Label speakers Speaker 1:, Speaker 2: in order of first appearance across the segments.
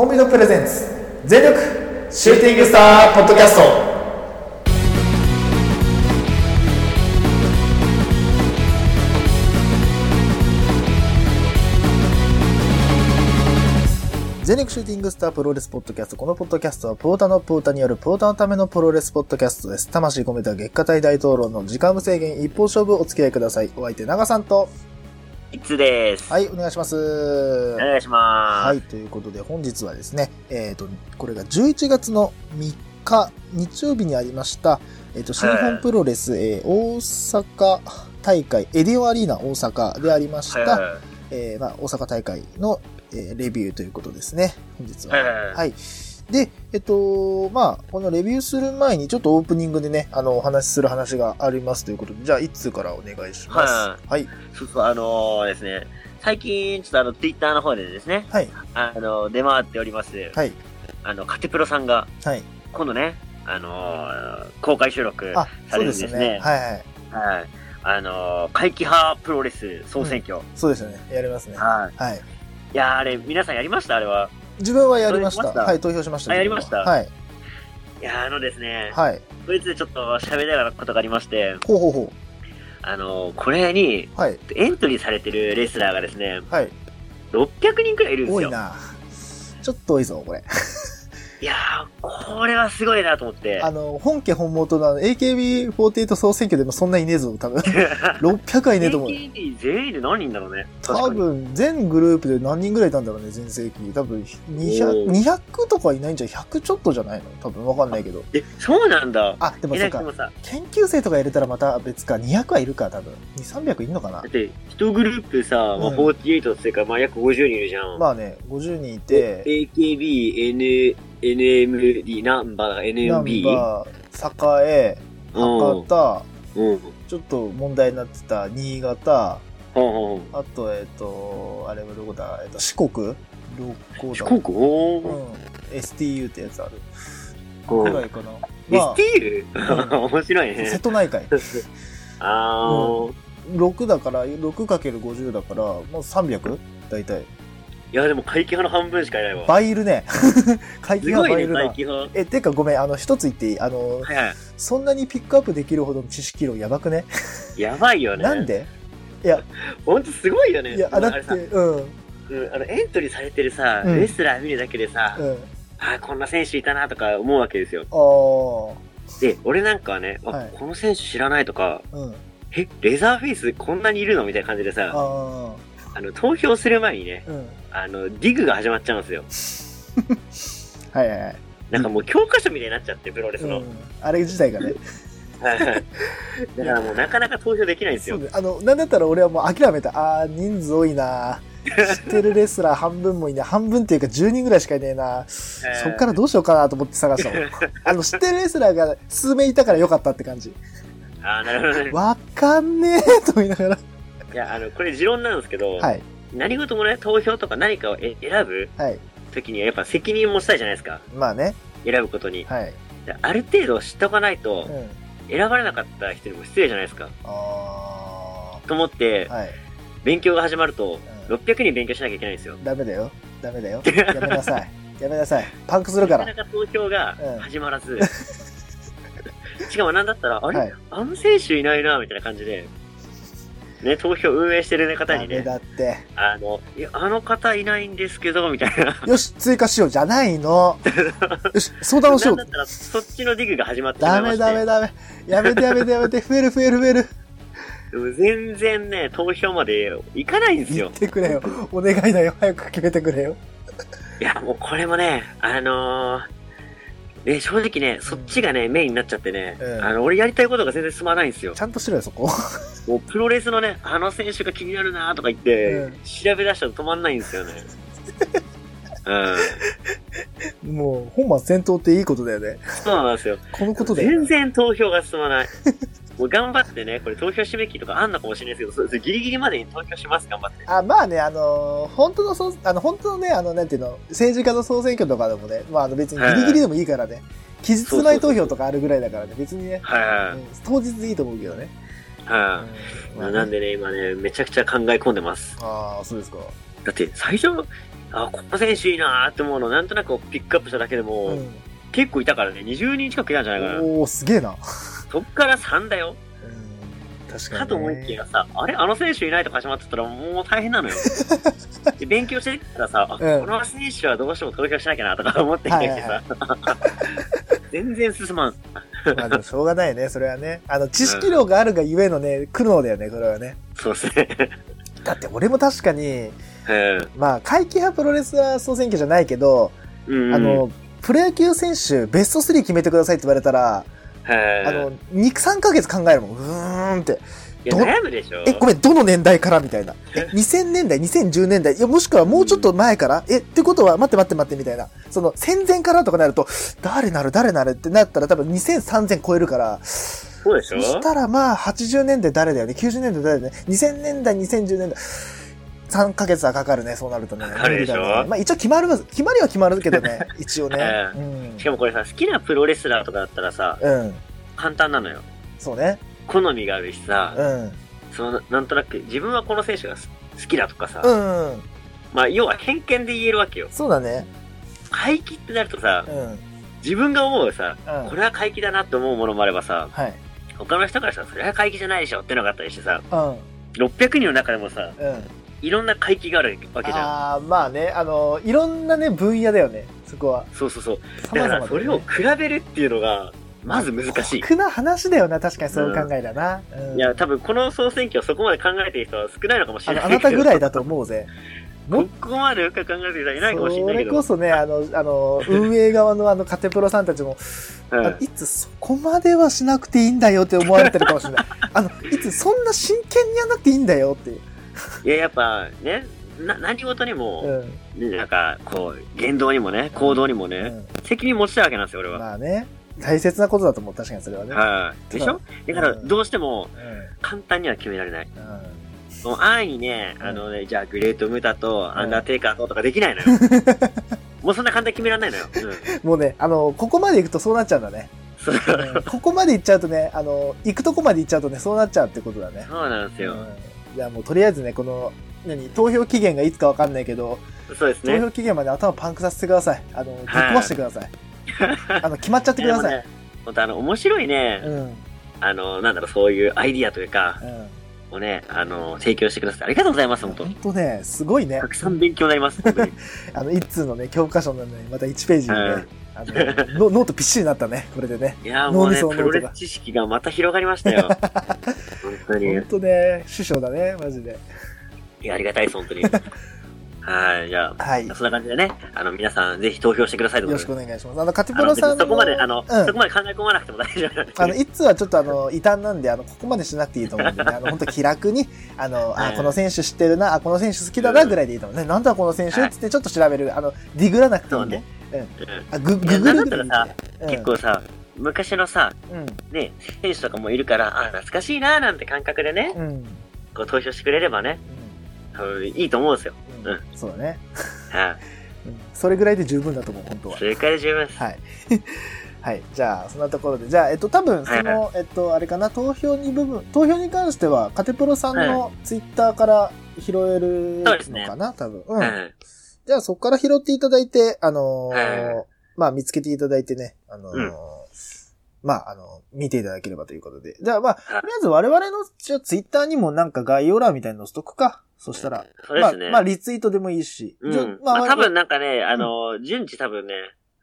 Speaker 1: コンビのプレゼンツ全力シューティングスターポッドキャスト全力シューティングスタープロレスポッドキャスト。このポッドキャストは、ポータのポータによるポータのためのプロレスポッドキャストです。魂込めた月下大大討論の時間無制限一本勝負お付き合いください。お相手、長さんと。
Speaker 2: いつです。
Speaker 1: はい、お願いします。
Speaker 2: お願いします。
Speaker 1: はい、ということで本日はですね、えっ、と、これが11月の3日、日曜日にありました、えっ、と、新日本プロレス、えー大阪大会、エディオアリーナ大阪でありました、えーまあ、大阪大会の、えーレビューということですね、本日は。
Speaker 2: はい。
Speaker 1: で、えっと、まあ、このレビューする前に、ちょっとオープニングでね、あの、お話しする話がありますということで、じゃあ、いつからお願いします。
Speaker 2: は
Speaker 1: はい。
Speaker 2: そうそう、あのーですね、最近、ちょっとあの、ツイッターの方でですね、
Speaker 1: はい。
Speaker 2: あの、出回っております、
Speaker 1: はい。
Speaker 2: あの、カテプロさんが、
Speaker 1: はい。
Speaker 2: 今度ね、あのー公開収録
Speaker 1: あ、
Speaker 2: される
Speaker 1: そうですね。
Speaker 2: んですね。
Speaker 1: はいはい。
Speaker 2: はい。あのー怪奇派プロレス総選挙。
Speaker 1: そうですよね。やりますね。
Speaker 2: はい。
Speaker 1: はい。
Speaker 2: いやー、あれ、皆さんやりました？あれは。
Speaker 1: 自分はやりました。はい、投票しました。
Speaker 2: あやりました
Speaker 1: はい。
Speaker 2: いやー、あのですね、
Speaker 1: はい。
Speaker 2: こいつでちょっと喋りながらことがありまして、
Speaker 1: ほうほうほ
Speaker 2: あのーこれに、
Speaker 1: う。はい。
Speaker 2: エントリーされてるレスラーがですね、
Speaker 1: はい。
Speaker 2: 600人くらいいるんですよ。
Speaker 1: 多いな。ちょっと多いぞ、これ。
Speaker 2: いやー、これはすごいなと思って。
Speaker 1: あの、本家本元のあの AKB48 総選挙でもそんないねえぞ、多分。600はいねえと思う。
Speaker 2: AKB 全員で何人だろうね。確
Speaker 1: 多。分、全グループで何人ぐらいいたんだろうね、全盛期。多分、200、
Speaker 2: おー
Speaker 1: 200とかいないんじゃ、100ちょっとじゃないの？多分、わかんないけど。
Speaker 2: え、そうなんだ。
Speaker 1: あ、でも
Speaker 2: え、
Speaker 1: そうんか研究生とか入れたらまた別か、200はいるか、多分。2、300いんのかな？
Speaker 2: だって、一グループさ、まあ、
Speaker 1: うん
Speaker 2: 48っていうか、まあ、約50人いるじゃん。
Speaker 1: まあね、50人いて、
Speaker 2: AKB、N、NMD、ナンバー、
Speaker 1: ナン
Speaker 2: NMB?
Speaker 1: バー、栄、博多、
Speaker 2: うん。うん。
Speaker 1: ちょっと問題になってた新潟、
Speaker 2: ほん
Speaker 1: あと、えっ、と、あれはどこだ、えっ、と、四国？
Speaker 2: 四国？おー。
Speaker 1: うん。STU ってやつある。
Speaker 2: うん
Speaker 1: ぐらいかな。まあ、
Speaker 2: STU? 面白い
Speaker 1: 瀬
Speaker 2: ね。
Speaker 1: 戸内海。
Speaker 2: あー。
Speaker 1: 6だから、6×50 だから、もう 300? 大体。
Speaker 2: いや、でも、怪奇派の半分しかいないわ。
Speaker 1: 倍いるね。怪奇
Speaker 2: すごいね、
Speaker 1: が倍いるな
Speaker 2: 怪。奇派。
Speaker 1: え、てかごめん、あの、一つ言っていい？あの、
Speaker 2: はいはい。
Speaker 1: そんなにピックアップできるほどの知識量やばくね？
Speaker 2: やばいよね。
Speaker 1: なんで？いや、
Speaker 2: ほんとすごいよね。
Speaker 1: いや、あだって、うん、
Speaker 2: うん、あの、エントリーされてるさ、
Speaker 1: うん
Speaker 2: レスラー見るだけでさ、
Speaker 1: うん。
Speaker 2: あーこんな選手いたなとか思うわけですよ。
Speaker 1: あ
Speaker 2: で、俺なんかはね、あ
Speaker 1: はい
Speaker 2: この選手知らないとか、
Speaker 1: あ、うん。
Speaker 2: え、レザーフェイスこんなにいるの？みたいな感じでさ、
Speaker 1: あ
Speaker 2: あの、投票する前にね、
Speaker 1: あ、うん。
Speaker 2: あの、ディグが始まっちゃうんですよ。
Speaker 1: はいはいはい。
Speaker 2: なんかもう教科書みたいになっちゃって、プロレスの。
Speaker 1: うん。あれ自体がね。
Speaker 2: はいはいだからもうなかなか投票できないんですよ。
Speaker 1: あの、なんだったら俺はもう諦めた。ああ、人数多いな。知ってるレスラー半分もいない。半分っていうか10人ぐらいしかいねえな。そっからどうしようかなと思って探したもん。あの、知ってるレスラーが数名いたからよかったって感じ。
Speaker 2: ああ、なるほどね。
Speaker 1: わかんねえと思いながら。
Speaker 2: いや、あの、これ持論なんですけど、
Speaker 1: はい。
Speaker 2: 何事もね、投票とか何かをえ選ぶ
Speaker 1: はい。
Speaker 2: 時にはやっぱ責任もしたいじゃないですか。
Speaker 1: まあね。
Speaker 2: 選ぶことに。
Speaker 1: はい。
Speaker 2: である程度知っとかないと
Speaker 1: う、ん。
Speaker 2: 選ばれなかった人にも失礼じゃないですか。
Speaker 1: あ
Speaker 2: と思って
Speaker 1: あ。、はい。
Speaker 2: 勉強が始まると、
Speaker 1: うん
Speaker 2: 600人勉強しなきゃいけないんですよ。
Speaker 1: ダメだよ。ダメだよ。やめなさい。やめなさい。パンクするか
Speaker 2: な
Speaker 1: ら。
Speaker 2: かなか投票が
Speaker 1: うん
Speaker 2: 始まらず、しかもなんだったら、あれ、
Speaker 1: はい。
Speaker 2: あの選手いないな、みたいな感じで、ね、投票運営してる、ね、方にね、
Speaker 1: だって。
Speaker 2: あの、いや、あの方いないんですけど、みたいな。
Speaker 1: よし、追加しようじゃないの。よし、相談をしよう
Speaker 2: だ。ったら、そっちのディグが始まって
Speaker 1: ダ。メダメダメ。やめてやめてやめて。増える増える増える。
Speaker 2: でも全然ね、投票まで行かないんです
Speaker 1: 言
Speaker 2: よ
Speaker 1: っ。てくれよ。お願いだよ。早く決めてくれよ。
Speaker 2: いや、もうこれもね、あのー、ね、正直ね、そっちがね、メインになっちゃってね、
Speaker 1: うん
Speaker 2: あの、俺やりたいことが全然進まないんですよ
Speaker 1: ち。ゃんとしろよ、そこ。
Speaker 2: もうプロレスのね、あの選手が気になるなとか言って、
Speaker 1: うん
Speaker 2: 調べ出したら止まんないんですよね。うん。
Speaker 1: もう、本末転倒っていいことだよね。
Speaker 2: そうなんですよ。
Speaker 1: このことだよ
Speaker 2: 全
Speaker 1: ね。
Speaker 2: 然投票が進まない。もう頑張ってね、これ投票締め切りとかあんのかもしれないですけど、そそれギリギリまでに投票します、頑張って。
Speaker 1: あ、まあね、あのー本当のそう、あの、本当のね、あの、なんていうの、政治家の総選挙とかでもね、まあ、あの別にギリギリでもいいからね、期日前投票とかあるぐらいだからね、別にね、うん当日でいいと思うけどね。
Speaker 2: はい、
Speaker 1: うんまあね
Speaker 2: なんでね、今ね、めちゃくちゃ考え込んでます。
Speaker 1: ああ、そうですか。
Speaker 2: だって、最初、あ、この選手いいなーって思うのなんとなくピックアップしただけでも、
Speaker 1: うん。
Speaker 2: 結構いたからね、20人近くいたんじゃないかな。
Speaker 1: おー、すげえな。
Speaker 2: そっから3だよ。
Speaker 1: うん。確かに、ね。
Speaker 2: かと思いきやさ、あれ？あの選手いないとか始まってたらもう大変なのよ。で勉強してたらさ、あ
Speaker 1: うん
Speaker 2: この選手はどうしても投票しなきゃなとか思ってきてさ、全然進まん。
Speaker 1: まあでもしょうがないね、それはね。あの、知識量があるがゆえのね、苦悩だよね、これはね。
Speaker 2: そうですね。
Speaker 1: だって俺も確かに、
Speaker 2: うん
Speaker 1: まあ、会期派プロレスラー総選挙じゃないけど、
Speaker 2: うん。
Speaker 1: あの、プロ野球選手ベスト3決めてくださいって言われたら、
Speaker 2: はい、
Speaker 1: あの、2、3ヶ月考えるもん。うーんって。
Speaker 2: 悩むでしょ。
Speaker 1: え、ごめん、どの年代からみたいな。え、2000年代、2010年代、いや、もしくはもうちょっと前から、え、ってことは、待って待って待ってみたいな。その、戦前からとかなると、誰なる誰なるってなったら多分2000、3000超えるから、
Speaker 2: そうでしょ？
Speaker 1: そしたらまあ、80年代誰だよね、90年代誰だよね、2000年代、2010年代、3ヶ月はかかるね、そうなるとね。
Speaker 2: かかるでしょ？
Speaker 1: ねまあ一応決まる、決まりは決まるけどね、一応ね。
Speaker 2: しかもこれさ、好きなプロレスラーとかだったらさ、
Speaker 1: うん。うん。
Speaker 2: 簡単なのよ。
Speaker 1: そうね。
Speaker 2: 好みがあるしさ、
Speaker 1: うん。
Speaker 2: その、なんとなく、自分はこの選手が好きだとかさ、
Speaker 1: うん、うん。
Speaker 2: まあ、要は偏見で言えるわけよ。
Speaker 1: そうだね。
Speaker 2: 回帰ってなるとさ
Speaker 1: う、ん。
Speaker 2: 自分が思うさ、
Speaker 1: うん
Speaker 2: これは回帰だなって思うものもあればさ、
Speaker 1: はい。
Speaker 2: 他の人からしたらそれは回帰じゃないでしょってのがあったりしてさ、
Speaker 1: うん。
Speaker 2: 600人の中でもさ、
Speaker 1: うん。
Speaker 2: いろんな回帰があるわけじゃん。
Speaker 1: ああ、まあね、あの、いろんなね、分野だよね、そこは。
Speaker 2: そうそうそう。だからそれを比べるっていうのが、まず難しい。
Speaker 1: 酷な話だよな、確かにそういう考えだな。うん
Speaker 2: いや、多分この総選挙をそこまで考えている人は少ないのかもしれないけど。
Speaker 1: あなたぐらいだと思うぜ。も
Speaker 2: ここまで深く考えている人はいないかもしれ
Speaker 1: そ
Speaker 2: ないけど。
Speaker 1: れこそね、あの、あの、運営側のあの、カテプロさんたちも、
Speaker 2: うん
Speaker 1: いつそこまではしなくていいんだよって思われてるかもしれない。あの、いつそんな真剣にやらなくていいんだよっていう。
Speaker 2: いや、やっぱね、な、何事にも、
Speaker 1: うん。
Speaker 2: なんか、こう、言動にもね、行動にもね、責任持ちたいわけなんですよ、俺
Speaker 1: うん、
Speaker 2: は。
Speaker 1: まあね、大切なことだと思う、確かにそれはね。
Speaker 2: はい。でしょ？だから、
Speaker 1: うん
Speaker 2: どうしても、
Speaker 1: うん
Speaker 2: 簡単には決められない。
Speaker 1: うん
Speaker 2: もう安易にね、あのね、じゃあグレートムタとアンダーテイカーととかできないのよ。もうそんな簡単に決められないのよ。うん。
Speaker 1: もうね、あの、ここまで行くとそうなっちゃうんだね。ここまで行っちゃうとね、あの、行くとこまで行っちゃうとね、そうなっちゃうってことだね。
Speaker 2: そうなんですよ。
Speaker 1: うんじゃあもうとりあえずね、この、何、投票期限がいつかわかんないけど、
Speaker 2: そうですね。
Speaker 1: 投票期限まで頭パンクさせてください。あの、ぶっ壊してください。あの、決まっちゃってください。
Speaker 2: 本当あの、面白いね、
Speaker 1: うん。うん。
Speaker 2: あの、なんだろう、そういうアイディアというか、をね、あの、提供してくださってありがとうございます、本当
Speaker 1: ほんとね、すごいね
Speaker 2: た。くさん勉強になります。
Speaker 1: あの、一通のね、教科書のね、また1ページにね、あのノ、ノートびっしりになったね、これでね。
Speaker 2: いや、もうね、プロレス知識がまた広がりましたよ。本当に。
Speaker 1: ほんとね、師匠だね、マジで。
Speaker 2: いや、ありがたいです、本当に。はい、じゃあ、
Speaker 1: はい。よ
Speaker 2: そんな感じでね、あの、皆さんぜひ投票してくださいという
Speaker 1: ろし。くお願いします。あの、カテプロさん
Speaker 2: そこまで、あの、
Speaker 1: うん
Speaker 2: そこまで考え込まなくても大丈夫なんです
Speaker 1: あの、
Speaker 2: けど。
Speaker 1: 一通はちょっとあの、異端なんで、あの、ここまでしなくていいと思うんでね、あの、本当気楽に、あの、あ、
Speaker 2: うん
Speaker 1: この選手知ってるな、あ、この選手好きだな、ぐらいでいいと思うね。なんだこの選手
Speaker 2: はい
Speaker 1: つってちょっと調べる。あの、ディグらなくていいんで。
Speaker 2: うん
Speaker 1: あ、グ、ググる
Speaker 2: なんだったらさ
Speaker 1: うん
Speaker 2: 結構さ、昔のさ、
Speaker 1: うん。
Speaker 2: ね、選手とかもいるから、あ、懐かしいなーなんて感覚でね、
Speaker 1: うん。うん。
Speaker 2: こう投票してくれればね、多分いいと思うんですよ。
Speaker 1: うん
Speaker 2: うん
Speaker 1: そうだね。
Speaker 2: はい。
Speaker 1: うんそれぐらいで十分だと思う、本当は。
Speaker 2: 正解で十分です。
Speaker 1: はい。はい。じゃあ、そんなところで。じゃあ、えっと、多分、そ
Speaker 2: はい
Speaker 1: の、えっと、あれかな、投票に部分、投票に関しては、カテプロさんのツイッターから拾える
Speaker 2: そうですね
Speaker 1: のかな、多分。う。
Speaker 2: うんん。
Speaker 1: じゃあ、そこから拾っていただいて、あのー
Speaker 2: はい
Speaker 1: まあ、見つけていただいてね、あのー
Speaker 2: うん
Speaker 1: まあ、あの、見ていただければということで。じゃあ、まあ、と
Speaker 2: はい
Speaker 1: りあえず我々の、じゃあ、ツイッターにもなんか概要欄みたいなのしとくか。そしたら。
Speaker 2: そうですね。
Speaker 1: まあ、まあ、リツイートでもいいし。
Speaker 2: うん。まあ、
Speaker 1: 我々
Speaker 2: 多分なんかね、あの、順次多分ね、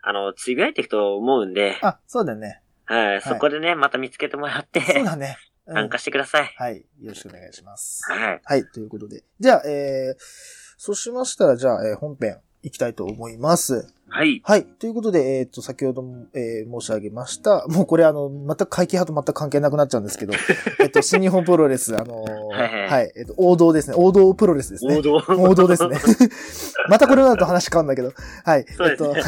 Speaker 2: あの、つぶやいていくと思うんで、
Speaker 1: あ、そうだね。
Speaker 2: はい。そこでね、また見つけてもらって、
Speaker 1: そうだね。うん
Speaker 2: 参加してください。
Speaker 1: はい。よろしくお願いします。
Speaker 2: はい。
Speaker 1: はい。ということで。じゃあ、えー、そうしましたら、じゃあ、えー本編行きたいと思います。
Speaker 2: はい。
Speaker 1: はい。ということで、えっ、と、先ほども、えー申し上げました。もうこれ、あの、全く会期派と全く関係なくなっちゃうんですけど、えっと、新日本プロレス、あのー
Speaker 2: はいはい
Speaker 1: はい。えっ、と、王道ですね。王道プロレスですね
Speaker 2: 王。道。
Speaker 1: 王道ですね。またこれだと話変わるんだけど。はい。
Speaker 2: そうですね
Speaker 1: えっ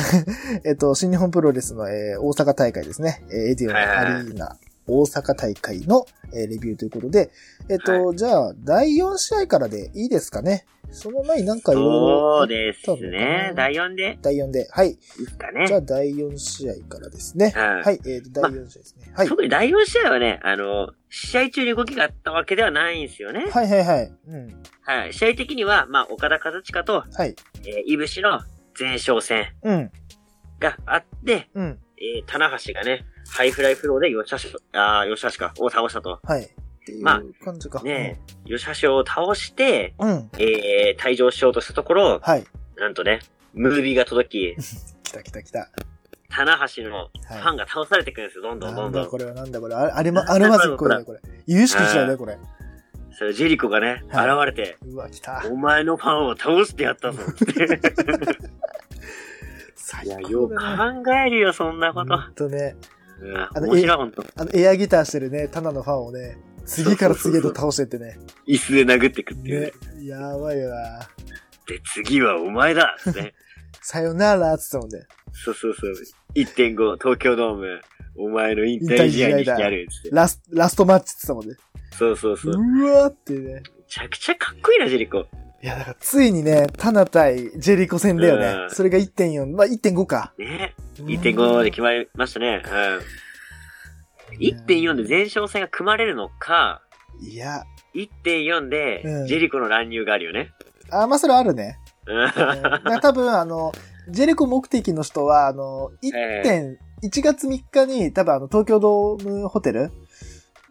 Speaker 1: と、えっと、新日本プロレスの、えー大阪大会ですね。えーエディオンアリーナ大阪大会の、えーレビューということで、えっ、と、じゃあ、第4試合からでいいですかね。その前になんかいろいろ。
Speaker 2: そうですね。第4で
Speaker 1: 第4で。はい。
Speaker 2: いいですかね。
Speaker 1: じゃあ、第4試合からですね。
Speaker 2: うん
Speaker 1: はい。えっ、と、第4試合ですね。はい。
Speaker 2: 特に第4試合はね、あの、試合中に動きがあったわけではないんですよね。
Speaker 1: はいはいはい。うん。
Speaker 2: はい。試合的には、まあ、岡田和親と、
Speaker 1: はい。
Speaker 2: えー、飯伏の前哨戦
Speaker 1: うん。
Speaker 2: があって、
Speaker 1: うん。
Speaker 2: えー、棚橋がね、ハイフライフローで吉橋、あー吉橋か、を倒したと。
Speaker 1: はい。
Speaker 2: まあ
Speaker 1: 感じか。
Speaker 2: ね YOSHI-HASHIを倒して、
Speaker 1: うん。うん。
Speaker 2: えー、退場しようとしたところ、
Speaker 1: はい。
Speaker 2: なんとね、ムービーが届き、
Speaker 1: 来た来た来た。
Speaker 2: 棚橋のファンが倒されてくるんですよ、どんどんどどん
Speaker 1: なんんだこ。れはなんだこれ。あれ、あれま、あれまずっこいね、これ。有識者だね、これ。
Speaker 2: それジェリコがね、
Speaker 1: はい
Speaker 2: 現れて、
Speaker 1: うわ、来た。
Speaker 2: お前のファンを倒してやったぞって。
Speaker 1: 最
Speaker 2: いや、よう
Speaker 1: 高だね。
Speaker 2: 考えるよ、そんなこと。
Speaker 1: ほんとね。
Speaker 2: うん、
Speaker 1: あの
Speaker 2: 面白い、ほんと。
Speaker 1: あの、エアギターしてるね、タナのファンをね、次から次へと倒してってね。
Speaker 2: 椅子で殴ってくっていうね
Speaker 1: ね。。やばいよな。
Speaker 2: で、次はお前だっつって。
Speaker 1: さよならっつってたもんね。
Speaker 2: そうそうそう。1.5、東京ドーム、お前の引退試合にしてやるっつって。
Speaker 1: ラス、ラストマッチって言ってたもんね。
Speaker 2: そうそうそう。
Speaker 1: うわーってね。
Speaker 2: めちゃくちゃかっこいいな、ジェリコ。
Speaker 1: いや、だからついにね、タナ対ジェリコ戦だよね。
Speaker 2: うん
Speaker 1: それが1.4、まあ1.5か。
Speaker 2: ね。1.5で決まりましたね。うん。1.4で前哨戦が組まれるのか、
Speaker 1: いや、
Speaker 2: 1.4で
Speaker 1: うん
Speaker 2: ジェリコの乱入があるよね。
Speaker 1: あ、まあそれあるね。
Speaker 2: うん。
Speaker 1: うんだから多分、あの、ジェリコ目的の人は、あの、
Speaker 2: え
Speaker 1: 1.1月3日に多分あの、東京ドームホテル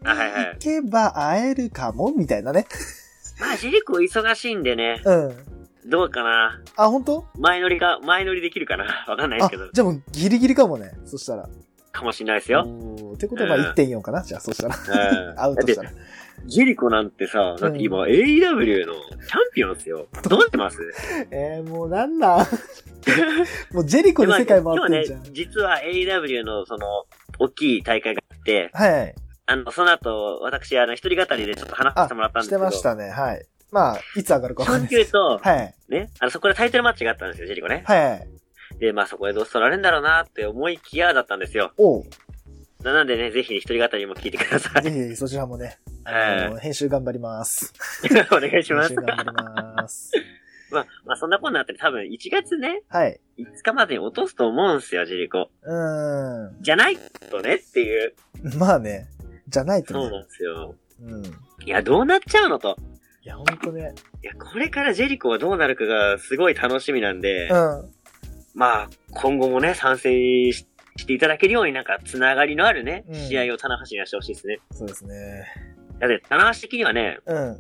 Speaker 2: あはいはい
Speaker 1: 行けば会えるかもみたいなね。
Speaker 2: まあ、ジェリコ忙しいんでね、
Speaker 1: うん。
Speaker 2: どうかな。
Speaker 1: あ、本当？
Speaker 2: 前乗りが、前乗りできるかな わかんないです
Speaker 1: あ
Speaker 2: けど、、
Speaker 1: じゃあもうギリギリかもね。そしたら。
Speaker 2: かもしれないですよ。
Speaker 1: おーってことはまあ
Speaker 2: うん
Speaker 1: 1.4かなじゃあそしたら。
Speaker 2: うん。
Speaker 1: 会うとしたら
Speaker 2: だ。ってジェリコなんてさ、だって今 AEW のチャンピオンですよ。どうしてます？
Speaker 1: えー、もうなんだ もうジェリコで世界回ってんじゃん。
Speaker 2: 今日ね、実は AEW のその、大きい大会があって、
Speaker 1: はい。
Speaker 2: あの、その後、私、あの、一人語りでちょっと話させてもらったんですけど。
Speaker 1: してましたね。はい。まあ、いつ上がるかわかん
Speaker 2: 本
Speaker 1: ないです。
Speaker 2: と、
Speaker 1: はい。
Speaker 2: ね、あの、そこでタイトルマッチがあったんですよ、ジェリコね。
Speaker 1: はい。
Speaker 2: で、まあそこでどうせ取られるんだろうなって思いきやだったんですよ。
Speaker 1: おう。
Speaker 2: ななんでね、ぜひ一人語りも聞いてください。
Speaker 1: ぜひ、そちらもね、あ
Speaker 2: は
Speaker 1: の、編集頑張ります。
Speaker 2: お願いします
Speaker 1: 編集。頑張ります。
Speaker 2: まあ、まあそんなことになって多分1月ね、
Speaker 1: はい。
Speaker 2: 5日までに落とすと思うんすよ、ジェリコ。
Speaker 1: うー
Speaker 2: じゃないとねっていう。
Speaker 1: ん。まあね、じゃないとね。
Speaker 2: そうなんですよ。
Speaker 1: うん。い
Speaker 2: いや、どうなっちゃうのと。
Speaker 1: や、ほんとね。
Speaker 2: いや、これからジェリコはどうなるかがすごい楽しみなんで、
Speaker 1: うん。
Speaker 2: まあ、今後もね、参戦ししていただけるようになんか、つながりのあるね、
Speaker 1: うん
Speaker 2: 試合を棚橋にはしてほしいですね。
Speaker 1: そうですね。
Speaker 2: だって、棚橋的にはね、
Speaker 1: うん。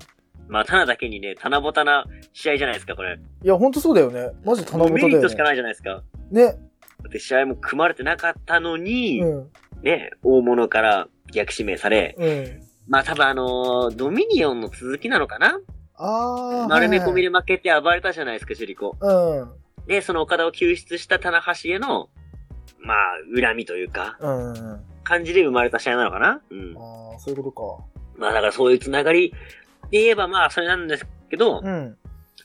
Speaker 2: まあ、棚だけにね、棚ぼたな試合じゃないですか、これ。
Speaker 1: いや、ほんとそうだよね。マジ棚
Speaker 2: もう
Speaker 1: ぼただよね。
Speaker 2: メリットしかないじゃないですか。
Speaker 1: ね。
Speaker 2: だって試合も組まれてなかったのに、
Speaker 1: うん。
Speaker 2: ね、大物から逆指名され、
Speaker 1: うん。
Speaker 2: まあ多分あのードミニオンの続きなのかな？
Speaker 1: あー。
Speaker 2: 丸め込み
Speaker 1: で。
Speaker 2: で負けて暴れたじゃないですか、ジェリコ。
Speaker 1: うん。
Speaker 2: で、その岡田を救出した棚橋への、まあ、恨みというか、
Speaker 1: うん。あ
Speaker 2: 感じで生まれた試合なのかな？うん。
Speaker 1: ー、そういうこと
Speaker 2: まあだからそういうつながりで言えばまあそれなんですけど、
Speaker 1: か。うん。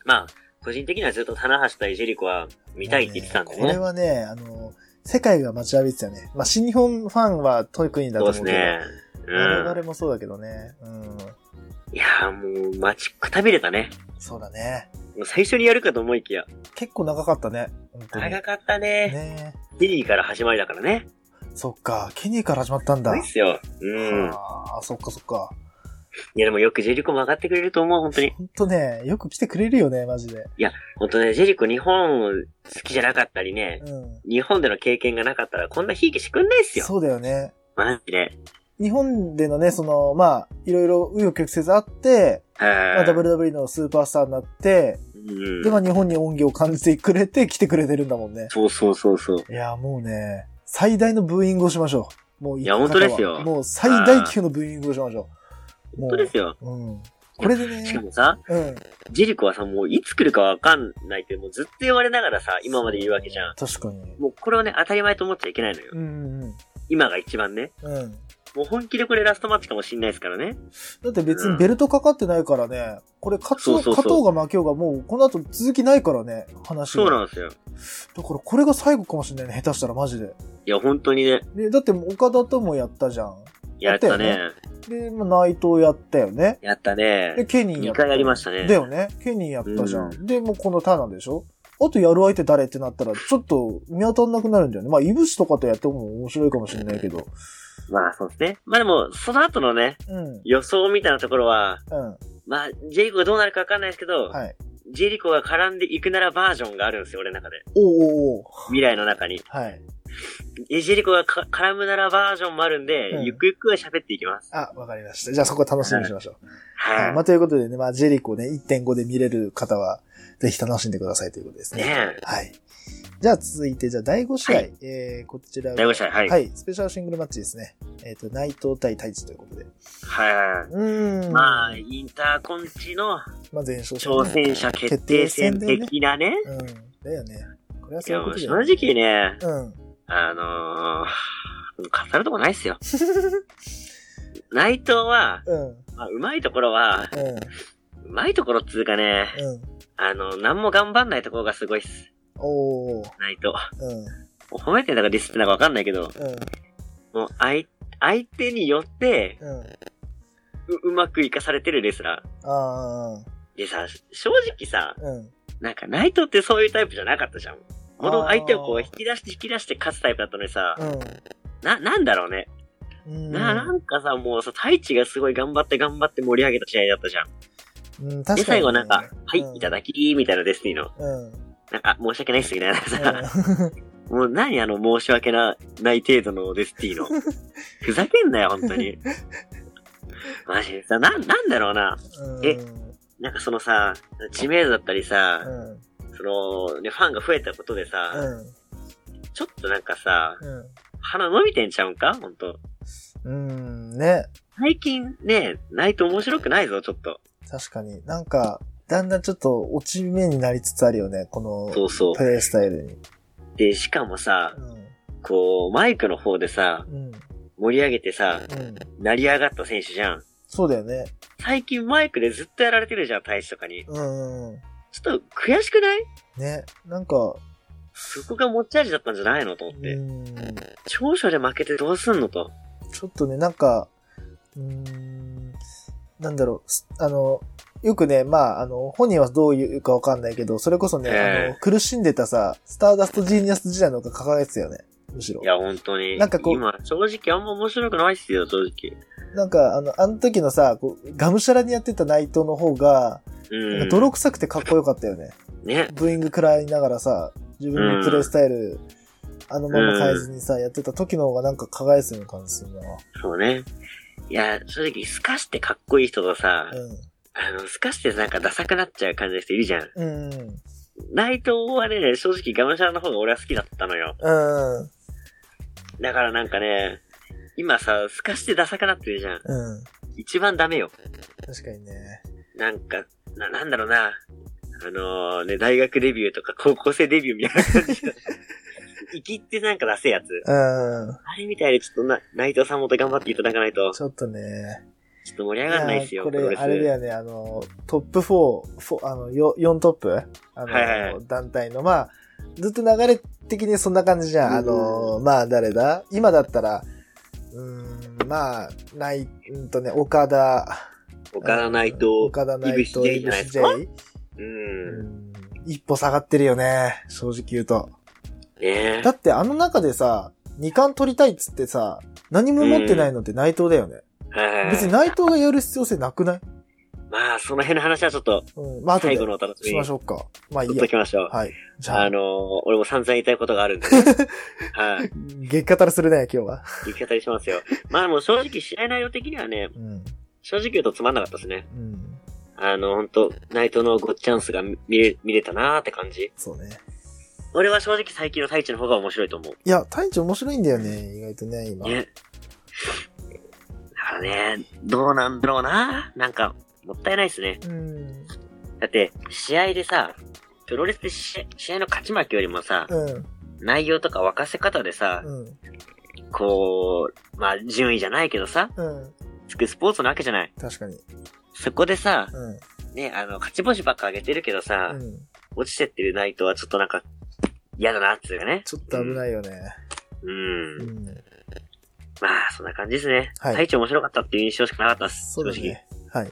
Speaker 2: まあ、個人的にはずっと棚橋対ジェリコは見たいって言ってたんで
Speaker 1: これ
Speaker 2: ね。
Speaker 1: はね、あの、世界が待ちわびてたよね。まあ、新日本ファンは特にだと
Speaker 2: そう
Speaker 1: 思うけど。
Speaker 2: ですね。う
Speaker 1: 我
Speaker 2: ん。
Speaker 1: 々もそうだけどね。うん。
Speaker 2: いやーもう、待ちくたびれたね。
Speaker 1: そうだね。
Speaker 2: もう最初にやるかと思いきや。
Speaker 1: 結構長かったね。
Speaker 2: 長かったね。
Speaker 1: ね
Speaker 2: デリーから始まりだからね。
Speaker 1: そっか。ケニーから始まったんだ。
Speaker 2: そうですよ。うん。
Speaker 1: ああ、そっかそっか。
Speaker 2: いやでもよくジェリコも上がってくれると思う、本当に。
Speaker 1: ほんとね、よく来てくれるよね、マジで。
Speaker 2: 本当ね、ジェリコ日本好きじゃなかったりね、
Speaker 1: うん。
Speaker 2: 日本での経験がなかったらこんなひいきしてくんないっすよ。
Speaker 1: そうだよね。
Speaker 2: マジで。
Speaker 1: 日本でのね、その、まあ、いろいろ紆余曲折あって、まあ、
Speaker 2: あ
Speaker 1: WWE のスーパースターになって、
Speaker 2: うん
Speaker 1: で、まあ、日本に恩義を感じてくれて来てくれてるんだもんね。
Speaker 2: そうそうそうそう。
Speaker 1: いや、もうね、最大のブーイングをしましょう。もう
Speaker 2: いや本当ですよ
Speaker 1: もう最大級のブーイングをしましょう。
Speaker 2: 本当ですよ。
Speaker 1: うん。これでね、
Speaker 2: しかもさ、
Speaker 1: うん。
Speaker 2: ジェリコはさ、もういつ来るかわかんないって、もうずっと言われながらさ、今まで言うわけじゃん。
Speaker 1: 確かに。
Speaker 2: もうこれをね、当たり前と思っちゃいけないのよ。
Speaker 1: うんうん
Speaker 2: 今が一番ね。
Speaker 1: うん。うん。
Speaker 2: もう本気でこれラストマッチかもしんないですからね。
Speaker 1: だって別にベルトかかってないからね、これ勝つ、
Speaker 2: そう
Speaker 1: 勝とうが負けようがもうこの後続きないからね、話が。
Speaker 2: そうなんですよ。
Speaker 1: だからこれが最後かもしれないね、下手したらマジで。
Speaker 2: いや、本当にね。
Speaker 1: ね、だってもう岡田ともやったじゃん。
Speaker 2: やったね。
Speaker 1: で、まあ、内藤やったよね。
Speaker 2: やった
Speaker 1: で、
Speaker 2: ね。
Speaker 1: ケニーやった。
Speaker 2: 二回やりましたね。
Speaker 1: だよね。ケニーやったじゃん。
Speaker 2: う
Speaker 1: で、もうこのターナでしょあとやる相手誰ってなったら、ちょっと見当たんなくなるんだよね。まあ、イブシとかとやっても面白いかもしれないけど。
Speaker 2: まあそうですね。まあでも、その後のね、
Speaker 1: うん。
Speaker 2: 予想みたいなところは、
Speaker 1: うん。
Speaker 2: まあ、ジェリコがどうなるかわかんないですけど、
Speaker 1: はい。
Speaker 2: ジェリコが絡んでいくならバージョンがあるんですよ、俺の中で。
Speaker 1: おうおうおう
Speaker 2: 未来の中に。
Speaker 1: はい。
Speaker 2: えジェリコがか絡むならバージョンもあるんで、
Speaker 1: うん
Speaker 2: ゆくゆくは喋っていきます。
Speaker 1: あ、わかりました。じゃあそこ楽しみにしましょう。
Speaker 2: はい。
Speaker 1: はい。まあ、ということでね、まあ、ジェリコね、1.5で見れる方は、ぜひ楽しんでくださいということですね。
Speaker 2: ね
Speaker 1: はい。じゃあ続いて、じゃあ第5試合。
Speaker 2: はい
Speaker 1: えー、こちらが
Speaker 2: 第5試合はい
Speaker 1: はい。スペシャルシングルマッチですね。えっ、と、内藤対太一ということで。
Speaker 2: はい。
Speaker 1: うーん。
Speaker 2: まあ、インターコンチの
Speaker 1: まあ、前哨戦、
Speaker 2: 挑戦者決定戦的なね。
Speaker 1: うん。だよね。これはいそうい
Speaker 2: う
Speaker 1: ことね。
Speaker 2: 直ね、
Speaker 1: うん。
Speaker 2: あのー、語るとこないっすよ。内藤は、
Speaker 1: うん。
Speaker 2: まあ、うまいところは、
Speaker 1: うん。
Speaker 2: うまいところっつうかね、
Speaker 1: うん。
Speaker 2: あの、何も頑張んないところがすごいっす。
Speaker 1: おー。
Speaker 2: 内藤。
Speaker 1: うん。
Speaker 2: もう褒めてんだかディスってんだかわかんないけど、
Speaker 1: うん。
Speaker 2: もう相、相手によって、
Speaker 1: うん。
Speaker 2: う、うまくいかされてるレスラ
Speaker 1: あ
Speaker 2: ー。でさ、正直さ、
Speaker 1: ー。うん。
Speaker 2: なんか内藤ってそういうタイプじゃなかったじゃん。もともと相手をこう引き出して引き出して勝つタイプだったのにさ、
Speaker 1: う
Speaker 2: な、なんだろうね。
Speaker 1: ん。
Speaker 2: な、なんかさ、もうさ、太一がすごい頑張って頑張って盛り上げた試合だったじゃん。
Speaker 1: うん、確かに、
Speaker 2: で、最後なんか、はい、
Speaker 1: うん
Speaker 2: いただき、みたいなデスティーノ。
Speaker 1: うん。
Speaker 2: なんか、あ申し訳ないっすみたいなさ、
Speaker 1: うん。
Speaker 2: もう何あの申し訳なない程度のデスティーノ。ふざけんなよ、本当に。マジでさ、なん、なんだろうな。えなんかそのさ、知名度だったりさ、
Speaker 1: うん。
Speaker 2: その、ね、ファンが増えたことでさ、ちょっとなんかさ、
Speaker 1: うん。
Speaker 2: 鼻伸びてんちゃうんか？ほんと。
Speaker 1: うん。ね。
Speaker 2: 最近ね、ないと面白くないぞ、ちょっと。
Speaker 1: 確かに。なんか、だんだんちょっと落ち目になりつつあるよね、この
Speaker 2: そうそう
Speaker 1: プ。レイスタイルに。
Speaker 2: で、しかもさ
Speaker 1: う、ん。
Speaker 2: こう、マイクの方でさ、
Speaker 1: うん。
Speaker 2: 盛り上げてさ、
Speaker 1: うん。
Speaker 2: 成り上がった選手じゃん。
Speaker 1: そうだよね。
Speaker 2: 最近マイクでずっとやられてるじゃん、大使とかに。
Speaker 1: うんうん。
Speaker 2: ちょっと悔しくない？
Speaker 1: ね。なんか、
Speaker 2: そこが持ち味だったんじゃないのと思って。
Speaker 1: うん。
Speaker 2: 長所で負けてどうすんのと。
Speaker 1: ちょっとね、なんか、うーん、なんだろうす、あの、よくね、まあ、あの、本人はどう言うかわかんないけど、それこそね、
Speaker 2: ええ
Speaker 1: あの、苦しんでたさ、スターダストジーニアス時代の方が掲げてたよね。むしろ
Speaker 2: い。や、本当に。
Speaker 1: なんかこう
Speaker 2: 今、正直あんま面白くないっすよ、正直。
Speaker 1: なんか、あの、あの時のさ、こうがむしゃらにやってた内藤の方が、
Speaker 2: うん。
Speaker 1: なんか泥臭くてかっこよかったよね。
Speaker 2: ね。
Speaker 1: ブーイング食らいながらさ、自分のプレイスタイル、あのまま変えずにさ、やってた時の方がなんか輝いてるような感じするな。
Speaker 2: そうね。いや、正直、透かしてかっこいい人とさ、あの、透かしてなんかダサくなっちゃう感じの人いるじゃん。
Speaker 1: うん。うん。
Speaker 2: 内藤はね、正直ガムシャラの方が俺は好きだったのよ。
Speaker 1: うん。
Speaker 2: だからなんかね、今さ、透かしてダサくなってるじゃん。
Speaker 1: うん。
Speaker 2: 一番ダメよ。
Speaker 1: 確かにね。
Speaker 2: なんか、な、なんだろうな。あのね、大学デビューとか高校生デビューみたいな感じで。生きってなんか出せやつ。
Speaker 1: うん。
Speaker 2: あれみたいでちょっとな、内藤さんもっと頑張っていただかないと、
Speaker 1: ちょっとね。
Speaker 2: ちょっと盛り上がらないですよ。
Speaker 1: やこれ、あれだよね、あの、トップ4、フォあの、よ4トップ？あの、
Speaker 2: はいはいは
Speaker 1: 団体の、まあ、ずっと流れ的にそんな感じじゃん。あの、まあ、誰だ？今だったら、うーん、まあ、ない、うんとね、岡田、
Speaker 2: 岡田内藤、
Speaker 1: 岡田内藤、
Speaker 2: イブシ J じゃないう。
Speaker 1: うんん一歩下がってるよね、正直言うと。
Speaker 2: ね
Speaker 1: だってあの中でさ、二冠取りたいっつってさ、何も持ってないのって内藤だよね。
Speaker 2: はい
Speaker 1: 別に内藤がやる必要性なくない？
Speaker 2: まあ、その辺の話はちょっと、
Speaker 1: うん。まあ、
Speaker 2: 最後のお楽しみに
Speaker 1: しましょうか。まあいいや
Speaker 2: ときましょう。
Speaker 1: はい。じゃあ、
Speaker 2: あのー、俺も散々言いたいことがあるんで、はい。
Speaker 1: 激化たらするね、今日は。
Speaker 2: 言い方にしますよ。まあでも正直試合内容的にはね、
Speaker 1: うん。
Speaker 2: 正直言うとつまんなかったですね。
Speaker 1: うん。
Speaker 2: あの、本当ナイトのゴッチャンスが見れ、見れたなーって感じ。
Speaker 1: そうね。
Speaker 2: 俺は正直最近の太一の方が面白いと思う。
Speaker 1: いや、太一面白いんだよね、意外とね、今。
Speaker 2: ね。だからね、どうなんだろうななんか、もったいないですね。
Speaker 1: うん。
Speaker 2: だって、試合でさ、プロレスで試試合の勝ち負けよりもさ、
Speaker 1: うん。
Speaker 2: 内容とか沸かせ方でさ、
Speaker 1: うん。
Speaker 2: こう、まあ、順位じゃないけどさ、
Speaker 1: うん。
Speaker 2: つくスポーツなわけじゃない。
Speaker 1: 確かに。
Speaker 2: そこでさ、
Speaker 1: うん。
Speaker 2: ね、あの、勝ち星ばっか上げてるけどさ、
Speaker 1: うん。
Speaker 2: 落ちてってるナイトはちょっとなんか、嫌だなっていうかね。
Speaker 1: ちょっと危ないよね。
Speaker 2: う。
Speaker 1: うんん。
Speaker 2: まあ、そんな感じですね。
Speaker 1: はい
Speaker 2: 太一面白かったっていう印象しかなかったです。正直。
Speaker 1: そうだね。はい。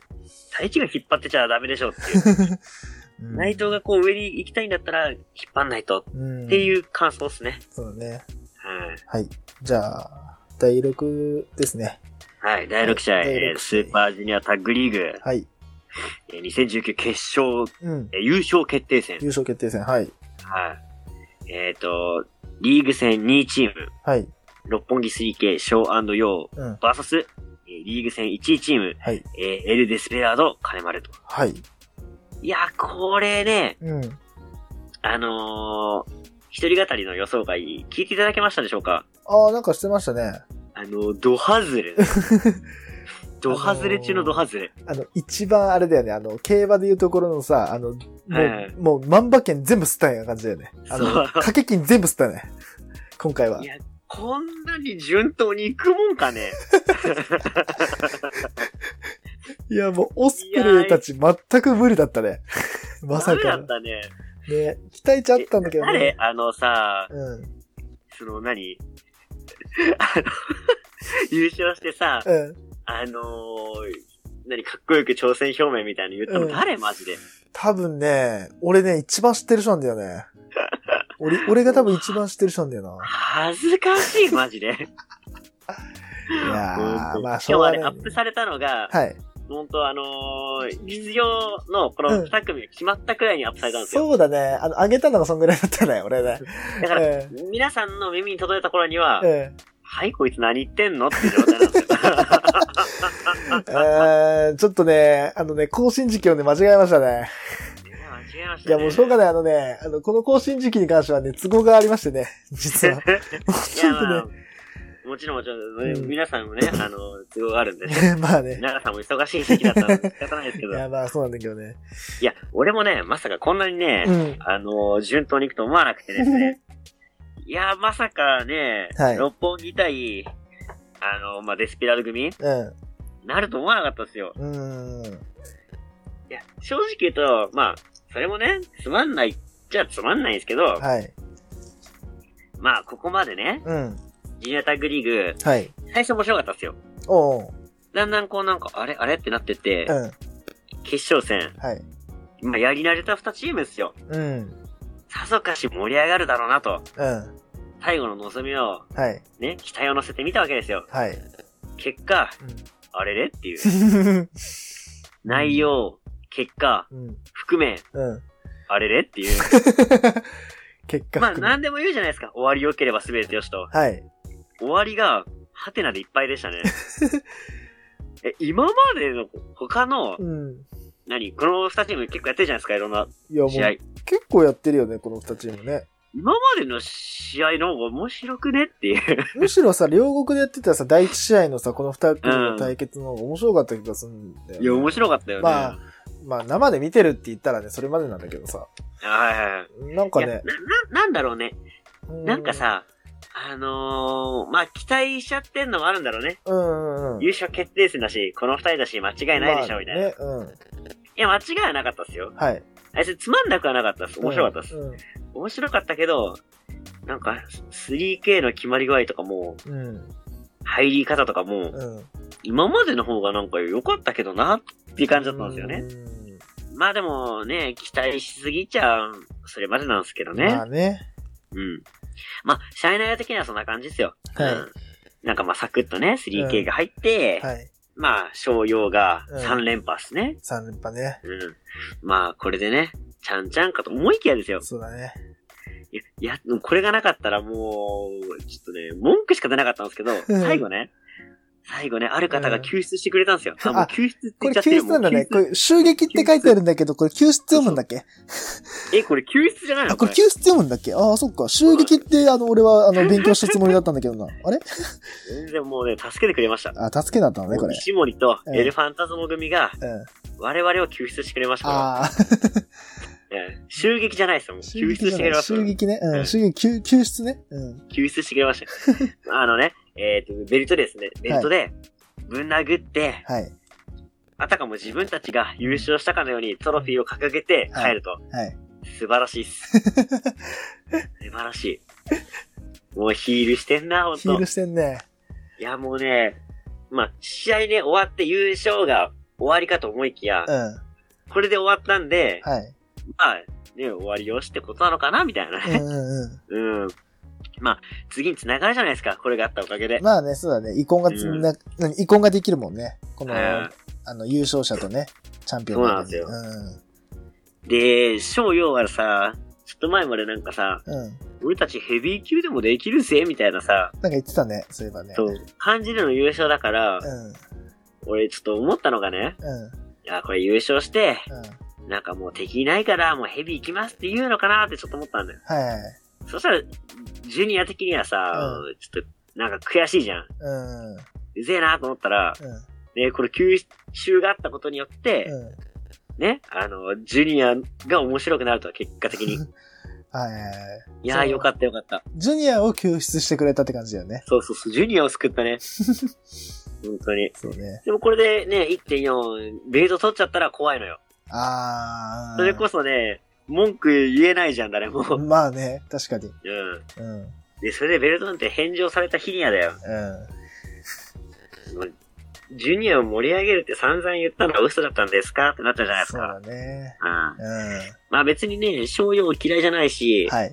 Speaker 2: 太一が引っ張ってちゃダメでしょっていう。
Speaker 1: うん
Speaker 2: 内藤がこう上に行きたいんだったら、引っ張んないと
Speaker 1: うん。
Speaker 2: っていう感想ですね。
Speaker 1: そうだね。
Speaker 2: はい。
Speaker 1: はい。じゃあ、第6ですね。
Speaker 2: はい。第6試合、
Speaker 1: 試合
Speaker 2: スーパージュニアタッグリーグ、
Speaker 1: はい。
Speaker 2: えー2019決勝、
Speaker 1: うん。
Speaker 2: えー優勝決定戦。
Speaker 1: 優勝決定戦。はい。
Speaker 2: はい。えっ、と、リーグ戦2位チーム、
Speaker 1: はい。
Speaker 2: 六本木 3K ショーヨ
Speaker 1: うん。
Speaker 2: ー、バーサス、えーリーグ戦1位チーム、
Speaker 1: はい。
Speaker 2: えーエル・デスペラード、金丸と。
Speaker 1: はい。
Speaker 2: いや、これね、
Speaker 1: うん。
Speaker 2: あのー、一人語りの予想外、聞いていただけましたでしょうか？
Speaker 1: ああ、なんかしてましたね。
Speaker 2: あの、ドハズレ。ドハズレ中のドハズレ。
Speaker 1: あの、一番あれだよね。あの、競馬でいうところのさ、あの、もう、
Speaker 2: はい
Speaker 1: もう、万馬券全部吸ったんや感じだよね。あの、
Speaker 2: そう
Speaker 1: 掛け金全部吸ったね。今回は。
Speaker 2: いや、こんなに順当に行くもんかね？
Speaker 1: いや、もう、オスプレイたち全く無理だったね。まさか
Speaker 2: ダメだっ。たね。
Speaker 1: ね、期待値あったんだけど
Speaker 2: 誰？
Speaker 1: ね。
Speaker 2: あのさ、
Speaker 1: うん。
Speaker 2: その何？あの、優勝してさ、
Speaker 1: うん。
Speaker 2: あのー、何、かっこよく挑戦表明みたいに言ったの
Speaker 1: うん
Speaker 2: 誰？マジで。
Speaker 1: 多分ね、俺ね、一番知ってる人なんだよね。俺、俺が多分一番知ってる人なんだよな。
Speaker 2: 恥ずかしい、マジで。
Speaker 1: いやー、まあ、
Speaker 2: しかもあれ、
Speaker 1: しょうがない
Speaker 2: アップされたのが、
Speaker 1: はい。
Speaker 2: 本当あのー、出場のこの二組が決まったくらいにアップされたんですよ。
Speaker 1: そうだね。あの、上げたのがそんぐらいだったね、俺ね。
Speaker 2: だから、
Speaker 1: え
Speaker 2: 皆さんの耳に届いた頃には、
Speaker 1: え
Speaker 2: はい、こいつ何言ってんのって状態なんですよ。
Speaker 1: えーちょっとね、あのね、更新時期をね、間違えましたね。
Speaker 2: ましたね。
Speaker 1: いや、もうしょうがない。あのね、あの、この更新時期に関してはね、都合がありましてね、実は。
Speaker 2: いや、まあ
Speaker 1: ね、
Speaker 2: もちろんもちろん、
Speaker 1: うん
Speaker 2: 皆さんもね、あの、都合があるんでね。
Speaker 1: ね まあね。
Speaker 2: 皆さんも忙しい時期だったので仕方ないですけど。い
Speaker 1: いや、まあそうなんだけどね。
Speaker 2: や、俺もね、まさかこんなにね、
Speaker 1: うん。
Speaker 2: あの、順当に行くと思わなくてですね。いや、まさかね、
Speaker 1: はい
Speaker 2: 六本木対、あの、まあ、デスピラル組？
Speaker 1: うん。
Speaker 2: なると思わなかったですよ。
Speaker 1: うーん。
Speaker 2: いや、正直言うと、まあ、それもね、つまんないっちゃつまんないんですけど、
Speaker 1: はい。
Speaker 2: まあ、ここまでね、
Speaker 1: うん。
Speaker 2: ジュニアタッグリーグ、
Speaker 1: はい。
Speaker 2: 最初面白かったですよ。
Speaker 1: おう
Speaker 2: だんだんこうなんか、あれあれってなってって、
Speaker 1: うん。
Speaker 2: 決勝戦、
Speaker 1: はい。
Speaker 2: まあ、やり慣れた二チームですよ。
Speaker 1: うん。
Speaker 2: さぞかし盛り上がるだろうなと、
Speaker 1: うん。
Speaker 2: 最後の望みを、
Speaker 1: はい。
Speaker 2: ね、期待を乗せてみたわけですよ。
Speaker 1: はい。
Speaker 2: 結果、あれれっていう。
Speaker 1: うん。
Speaker 2: 内容、結果、
Speaker 1: うん。
Speaker 2: 含め、
Speaker 1: うん。
Speaker 2: あれれっていう。
Speaker 1: 結果
Speaker 2: まあ、なんでも言うじゃないですか。終わり良ければ全てよしと。
Speaker 1: はい。
Speaker 2: 終わりが、ハテナでいっぱいでしたね。え、今までの他の、
Speaker 1: うん。
Speaker 2: 何？この二チーム結構やってるじゃないですか、いろんな試合。
Speaker 1: 結構やってるよね、この二チームね。
Speaker 2: 今までの試合の方が面白くねっていう。
Speaker 1: むしろさ、両国でやってたさ、第一試合のさ、この二組の対決の方が面白かった気がするんだよ、ね
Speaker 2: いや、面白かったよね。
Speaker 1: まあまあ、生で見てるって言ったらね、それまでなんだけどさ。
Speaker 2: はいはいはい。
Speaker 1: なんか
Speaker 2: いやな、
Speaker 1: ね、
Speaker 2: な、なんだろうね。
Speaker 1: う
Speaker 2: なんか、さ、あのー、まあ、期待しちゃってんのもあるんだろうね。
Speaker 1: うんうんうん。
Speaker 2: 優勝決定戦だし、この二人だし、間違いないでしょ、みたいな。
Speaker 1: ね、うん。
Speaker 2: や、間違いはなかったっすよ。
Speaker 1: はい。
Speaker 2: あいつつまんなくはなかったっす。面白かったっす。
Speaker 1: うん。
Speaker 2: 面白かったけど、なんか、3K の決まり具合とかも、
Speaker 1: うん。
Speaker 2: 入り方とかも、
Speaker 1: うん。
Speaker 2: 今までの方がなんか良かったけどな、っていう感じだったんですよね。
Speaker 1: うん
Speaker 2: まあでもね、期待しすぎちゃう、それまでなんですけどね。
Speaker 1: まあね。
Speaker 2: うん。まあ、シャイナー的にはそんな感じですよ。
Speaker 1: はい
Speaker 2: うん。なんかまあ、サクッとね、3K が入って、
Speaker 1: はい。
Speaker 2: まあ、商用が
Speaker 1: うん
Speaker 2: 3連覇っすね。
Speaker 1: 3連覇ね。
Speaker 2: うん。まあ、これでね、ちゃんちゃんかと思いきやですよ。
Speaker 1: そうだね。
Speaker 2: いや、いや、これがなかったらもう、ちょっとね、文句しか出なかったんですけど、最後ね、最後ね、ある方が救出してくれたんですよ。あ、もう救出って
Speaker 1: これ
Speaker 2: 言っちゃってる
Speaker 1: 救出なんだね。これ、襲撃って書いてあるんだけど、これ救出読むんだっけ？
Speaker 2: え、これ救出じゃないの？
Speaker 1: あ、これ救出読むんだっけ？ああ、そっか。襲撃って、あの、俺は、あの、勉強したつもりだったんだけどな。あれ？
Speaker 2: 全然もうね、助けてくれました。
Speaker 1: あ、助けだったのね、これ。
Speaker 2: 石森と
Speaker 1: うん
Speaker 2: エルファンタズモ組が
Speaker 1: うん。
Speaker 2: 我々を救出してくれました。
Speaker 1: ああ、
Speaker 2: え え襲撃じゃないですよ。もう 救出してくれました
Speaker 1: 襲撃ね。う。
Speaker 2: うんん
Speaker 1: 襲撃、救救出ね。うん。
Speaker 2: 救出してくれました。あのね、えっ、と、ベルトですね。ベルトで、ぶん殴って、
Speaker 1: はい。
Speaker 2: あたかも自分たちが優勝したかのようにトロフィーを掲げて帰ると。
Speaker 1: はい。
Speaker 2: 素晴らしいっす。素晴らしい。もうヒールしてんな、ほんと。
Speaker 1: ヒールしてんね。
Speaker 2: いいや、もうね、まあ、試合ね、終わって優勝が終わりかと思いきや、
Speaker 1: うん。
Speaker 2: これで終わったんで、
Speaker 1: はい。
Speaker 2: まあ、ね、終わりよしってことなのかなみたいなね。
Speaker 1: うんうん
Speaker 2: うん。まあ、次に繋がるじゃないですか。これがあったおかげで。
Speaker 1: うん。まあね、そうだね。遺恨がつ、
Speaker 2: うん
Speaker 1: 遺恨ができるもんね。この、
Speaker 2: うん
Speaker 1: あの、優勝者とね、チャンピオン
Speaker 2: そうなんで、翔陽はさ、ちょっと前までなんかさ、
Speaker 1: うん。うん。
Speaker 2: 俺たちヘビー級でもできるぜ、みたいなさ、
Speaker 1: なんか言ってたね、そういえばね。
Speaker 2: そう、感じでの優勝だから、
Speaker 1: うん。
Speaker 2: 俺ちょっと思ったのがね、
Speaker 1: うん。
Speaker 2: いや、これ優勝して、
Speaker 1: うん。
Speaker 2: なんかもう敵いないから、もうヘビー行きますって言うのかなってちょっと思ったんだよ。
Speaker 1: はいはい。
Speaker 2: そしたら、ジュニア的にはさ、ちょっと、なんか悔しいじゃん。
Speaker 1: うん。うん。
Speaker 2: うぜえなと思ったら、ね、これ吸収があったことによって、
Speaker 1: うん。
Speaker 2: ね、あの、ジュニアが面白くなると、結果的に。
Speaker 1: はいはいはい。
Speaker 2: いやーよかったよかった。
Speaker 1: ジュニアを救出してくれたって感じだよね。
Speaker 2: そうそうそう、ジュニアを救ったね。本当に。
Speaker 1: そうね。
Speaker 2: でもこれでね、1.4、ベルト取っちゃったら怖いのよ。
Speaker 1: あー。
Speaker 2: それこそね、文句言えないじゃん、誰も。うん。
Speaker 1: まあね、確かに。うん。
Speaker 2: で、それでベルトなんて返上された日にはだよ。
Speaker 1: うん。
Speaker 2: ジュニアを盛り上げるって散々言ったのは嘘だったんですか？ってなったじゃないです
Speaker 1: そう
Speaker 2: か。
Speaker 1: だね。
Speaker 2: うん。
Speaker 1: うん。
Speaker 2: まあ別にね、商用嫌いじゃないし、
Speaker 1: はい。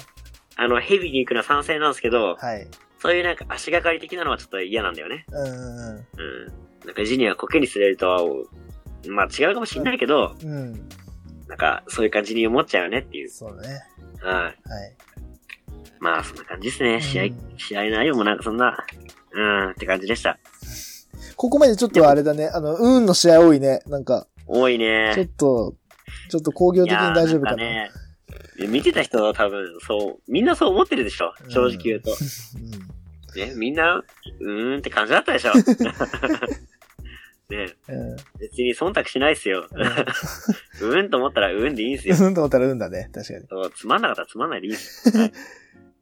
Speaker 2: あの、ヘビに行くのは賛成なんですけど、
Speaker 1: はい。
Speaker 2: そういうなんか足がかり的なのはちょっと嫌なんだよね。
Speaker 1: うんうん
Speaker 2: うん。なんかジュニアコケにすれるとは、まあ違うかもしんないけど、
Speaker 1: うん。うん。
Speaker 2: なんかそういう感じに思っちゃうよねっていう。
Speaker 1: そうだね。
Speaker 2: はい。
Speaker 1: はい。
Speaker 2: まあそんな感じですね。試合
Speaker 1: うん、
Speaker 2: 試合内容もなんかそんな、うんって感じでした。
Speaker 1: ここまでちょっとあれだね。あの、運の試合多いね。なんか、
Speaker 2: 多い
Speaker 1: ちょっ
Speaker 2: ね。
Speaker 1: と、ちょっと工業的に大丈夫かな。
Speaker 2: いやーんかね、見てた人は多分、そう、みんなそう思ってるでしょ。正直言うと。ね、みんな、うーんって感じだったでしょ。ね
Speaker 1: うん。うん。
Speaker 2: 別に忖度しないっすよ。うー んと思ったらうーんでいいんすよ。
Speaker 1: うんと思ったら運だね。確かに。
Speaker 2: そうつまんなかったらつまんないでいいっす。は い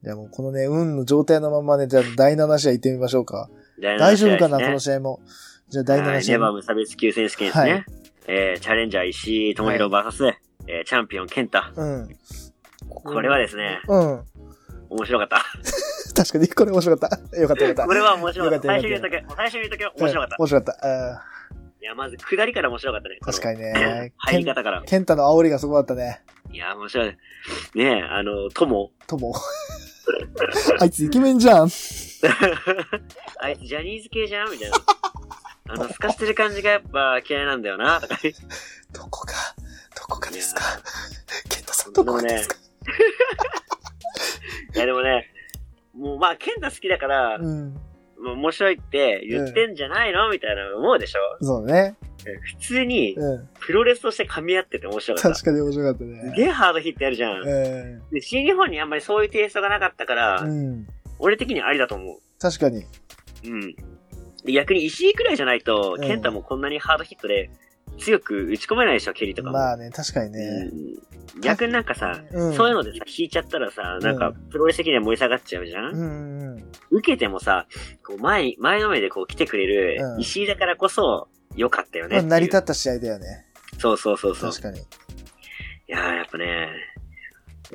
Speaker 1: じゃあもうこのね、運の状態のままね、じゃあ第7試合行ってみましょうか。大
Speaker 2: 大
Speaker 1: 丈夫かな、この
Speaker 2: 試
Speaker 1: 試合も。じゃあ第7試合
Speaker 2: ネバー。無差別級選手権ですね。
Speaker 1: はい
Speaker 2: えー、チャレンジャー石井智弘 VS、えー、チャンピオン健太。
Speaker 1: うん。
Speaker 2: これはですね、
Speaker 1: うん。
Speaker 2: 面白かった。
Speaker 1: 確かに、これ面白かった。よかったよかった。
Speaker 2: これは面白かった。最初に言うとけ、最初に言うとけ、面白かった。
Speaker 1: うん面白かった。
Speaker 2: や、まず、下りから面白かったね。
Speaker 1: 確かに
Speaker 2: に。
Speaker 1: ね。
Speaker 2: 入り方から。
Speaker 1: ケンタの煽りがすごかったね。
Speaker 2: いや、面白い。ねえ、あの、友。
Speaker 1: とも。あいつイケメンじゃん。
Speaker 2: あいつジャニーズ系じゃん？みたいな。あの、透かしてる感じがやっぱ嫌いなんだよな、とか
Speaker 1: どこか、どこかですか？ケンタさんどこかですか？
Speaker 2: いや、でもね、もうまあ、健太好きだから、
Speaker 1: うん。
Speaker 2: もう面白いって言ってんじゃないの？みたいな思うでしょ？
Speaker 1: そうね。
Speaker 2: 普通に、
Speaker 1: うん。
Speaker 2: プロレスとして噛み合ってて面白かった。
Speaker 1: 確かに面白かった
Speaker 2: す
Speaker 1: ね。
Speaker 2: げえハードヒットやるじゃん。
Speaker 1: う
Speaker 2: で、新日本にあんまりそういうテイストがなかったから、
Speaker 1: ん。うん。
Speaker 2: 俺的にありだと思う。
Speaker 1: 確かに。
Speaker 2: うん。で逆に石井くらいじゃないと、
Speaker 1: うん
Speaker 2: ケンタもこんなにハードヒットで強く打ち込めないでしょ、蹴りとかも。
Speaker 1: まあね、確かにね。
Speaker 2: うん、逆になんかさ、
Speaker 1: うん
Speaker 2: そういうのでさ、引いちゃったらさ、なんか
Speaker 1: うん、
Speaker 2: プロレス的には燃え下がっちゃうじゃん、
Speaker 1: うんうん。
Speaker 2: 受けてもさ、こう前に、前のめりでこう来てくれる
Speaker 1: うん
Speaker 2: 石井だからこそ、良かったよね。
Speaker 1: 成り立った試合だよね。
Speaker 2: そうそうそうそう。
Speaker 1: 確かに。
Speaker 2: いやー、やっぱね、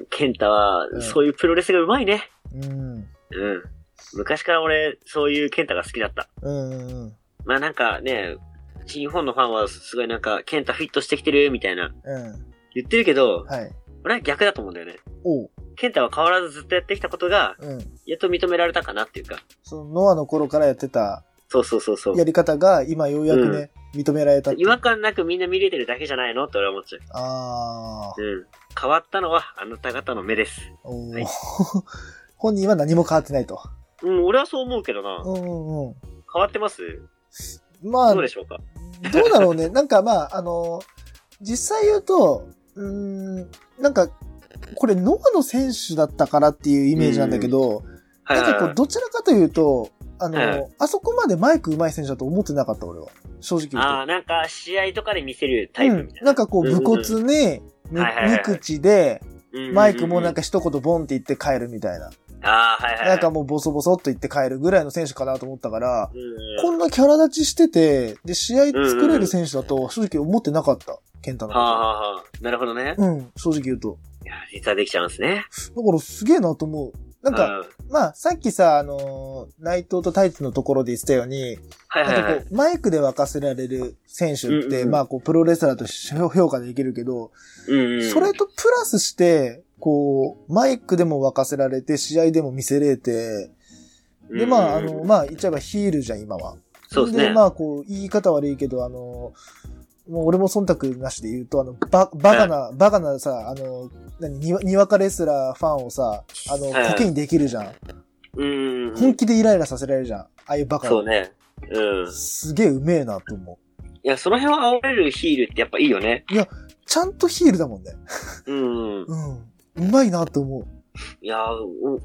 Speaker 2: ケンタは
Speaker 1: う、ん
Speaker 2: そういうプロレスが上手いね。
Speaker 1: うん。
Speaker 2: うん。昔から俺、そういうケンタが好きだった。
Speaker 1: うんうんうん。
Speaker 2: まあなんかね、新日本のファンはすごいなんか、ケンタフィットしてきてるみたいな
Speaker 1: うん。
Speaker 2: 言ってるけど、
Speaker 1: はい。
Speaker 2: 俺は逆だと思うんだよね。
Speaker 1: おう。
Speaker 2: ケンタは変わらずずっとやってきたことが、
Speaker 1: うん。
Speaker 2: やっと認められたかなっていうか。
Speaker 1: そのノアの頃からやってた
Speaker 2: そうそうそうそう
Speaker 1: や。り方が今ようやくね、認められた
Speaker 2: 違和感なくみんな見れてるだけじゃないのって俺は思っちゃう。
Speaker 1: ああ。
Speaker 2: うん。変わったのはあなた方の目です。
Speaker 1: おー
Speaker 2: はい
Speaker 1: 本人は何も変わってないと。
Speaker 2: うん、俺はそう思うけどな。
Speaker 1: うんうんうん。
Speaker 2: 変わってます？
Speaker 1: まあ、ど
Speaker 2: どうでしょうか？
Speaker 1: うだろうね。なんかまあ、あの、実際言うと、うーん、なんか、これノアの選手だったからっていうイメージなんだけど、
Speaker 2: はい
Speaker 1: なんかこう、
Speaker 2: はいはい。
Speaker 1: どちらかというと、あの、
Speaker 2: はい
Speaker 1: あそこまでマイク上手い選手だと思ってなかった、俺は。正直言うと。
Speaker 2: ああ、なんか試合とかで見せるタイプみたい
Speaker 1: うん、
Speaker 2: な。
Speaker 1: なんかこう、武骨ね、み
Speaker 2: はいはいはい
Speaker 1: 無口で、マイクもなん
Speaker 2: か。
Speaker 1: か一言ボンって言って帰るみたいな。
Speaker 2: ああ、はいはいはい。
Speaker 1: なんかもうボソボソっと言って帰るぐらいの選手かなと思ったから、
Speaker 2: うん、
Speaker 1: こんなキャラ立ちしてて、で、試合作れる選手だと正直思ってなかった。ケンタの
Speaker 2: はあ、
Speaker 1: こ
Speaker 2: はあはあ、なるほどね。
Speaker 1: と。うん、正直言うと。
Speaker 2: いや、実はできちゃうんですね。
Speaker 1: だからすげえなと思う。なんか、まあ、さっきさ、あのー、内藤とタイツのところで言ってたように、
Speaker 2: はいはい、はい、
Speaker 1: マイクで沸かせられる選手って、うんうん、まあ、こう、プロレスラーとして評価できるけど、
Speaker 2: うんうん、
Speaker 1: それとプラスして、こう、マイクでも沸かせられて、試合でも見せれて、で、まあ、あの、まあ、言っちゃえばヒールじゃん、今は。
Speaker 2: そうですね。
Speaker 1: で、まあ、こう、言い方悪いけど、あの、もう俺も忖度なしで言うと、あの、バ、バカな、バカなさ、あの、何、にわ、にわかレスラーファンをさ、あの、コケにできるじゃん。
Speaker 2: うん。
Speaker 1: 本気でイライラさせられるじゃん。ああいうバカ
Speaker 2: そうね。うん。
Speaker 1: すげえうめえなと思う。
Speaker 2: いや、その辺は煽れるヒールってやっぱいいよね。
Speaker 1: いや、ちゃんとヒールだもんね。
Speaker 2: うん。
Speaker 1: うん。うまいなと思う。
Speaker 2: いや、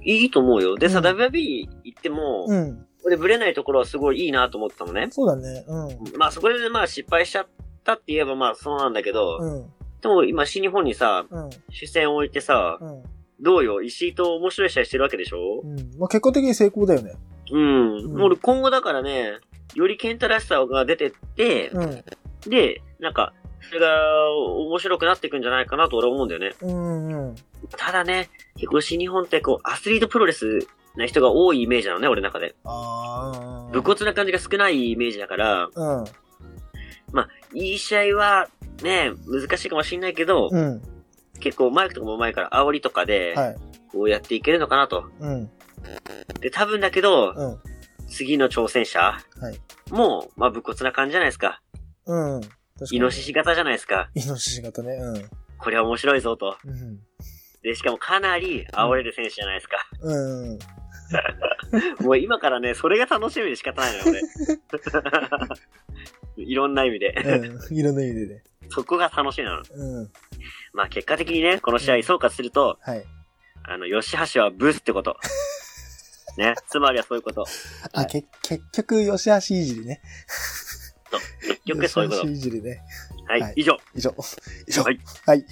Speaker 2: いいと思うよ。でさ、うん、WB 行っても、
Speaker 1: うん。
Speaker 2: で、ブレないところはすごいいいなと思ってたのね。
Speaker 1: そうだね。う
Speaker 2: ん。まあそこでまあ失敗しちゃったって言えばまあそうなんだけど、
Speaker 1: うん。
Speaker 2: でも今新日本にさ、うん、視線を置いてさ、うん、どうよ、石井と面白い試合してるわけでしょ？
Speaker 1: うん。まあ結果的に成功だよね。
Speaker 2: うん。うん、俺今後だからね、よりケンタらしさが出てって、
Speaker 1: うん、
Speaker 2: で、なんか、それが面白くなっていくんじゃないかなと俺は思うんだよね。
Speaker 1: うんうん。
Speaker 2: ただね、結構新日本ってこう、アスリートプロレスな人が多いイメージなのね、俺の中で。
Speaker 1: あ
Speaker 2: あ。武骨な感じが少ないイメージだから、
Speaker 1: うん。
Speaker 2: まあ、いい試合は、ね、難しいかもしんないけど、
Speaker 1: うん。
Speaker 2: 結構マイクとかも前から煽りとかで、
Speaker 1: はい。
Speaker 2: こうやっていけるのかなと。
Speaker 1: うん。
Speaker 2: で、多分だけど、
Speaker 1: うん。
Speaker 2: 次の挑戦者、は
Speaker 1: い。
Speaker 2: もう、まあ、武骨な感じじゃないですか。
Speaker 1: うん。
Speaker 2: イノシシ型じゃないですか。
Speaker 1: イノシシ型ね、うん。
Speaker 2: これは面白いぞと。
Speaker 1: うん。
Speaker 2: で、しかもかなり煽れる選手じゃないですか。
Speaker 1: うん。
Speaker 2: もう今からね、それが楽しみで仕方ないのよ、俺。いろんな意味で。
Speaker 1: うん。いろんな意味でね。
Speaker 2: そこが楽しみなの。
Speaker 1: うん。
Speaker 2: まあ結果的にね、この試合総括すると、
Speaker 1: はい。
Speaker 2: あの、吉橋はブスってこと。ね。つまりはそういうこと。
Speaker 1: あ、け、結局、吉橋いじりね。
Speaker 2: そう。結局そういうこと。
Speaker 1: いじりね。
Speaker 2: はい。以上。
Speaker 1: 以上。以上。
Speaker 2: はい。
Speaker 1: はい。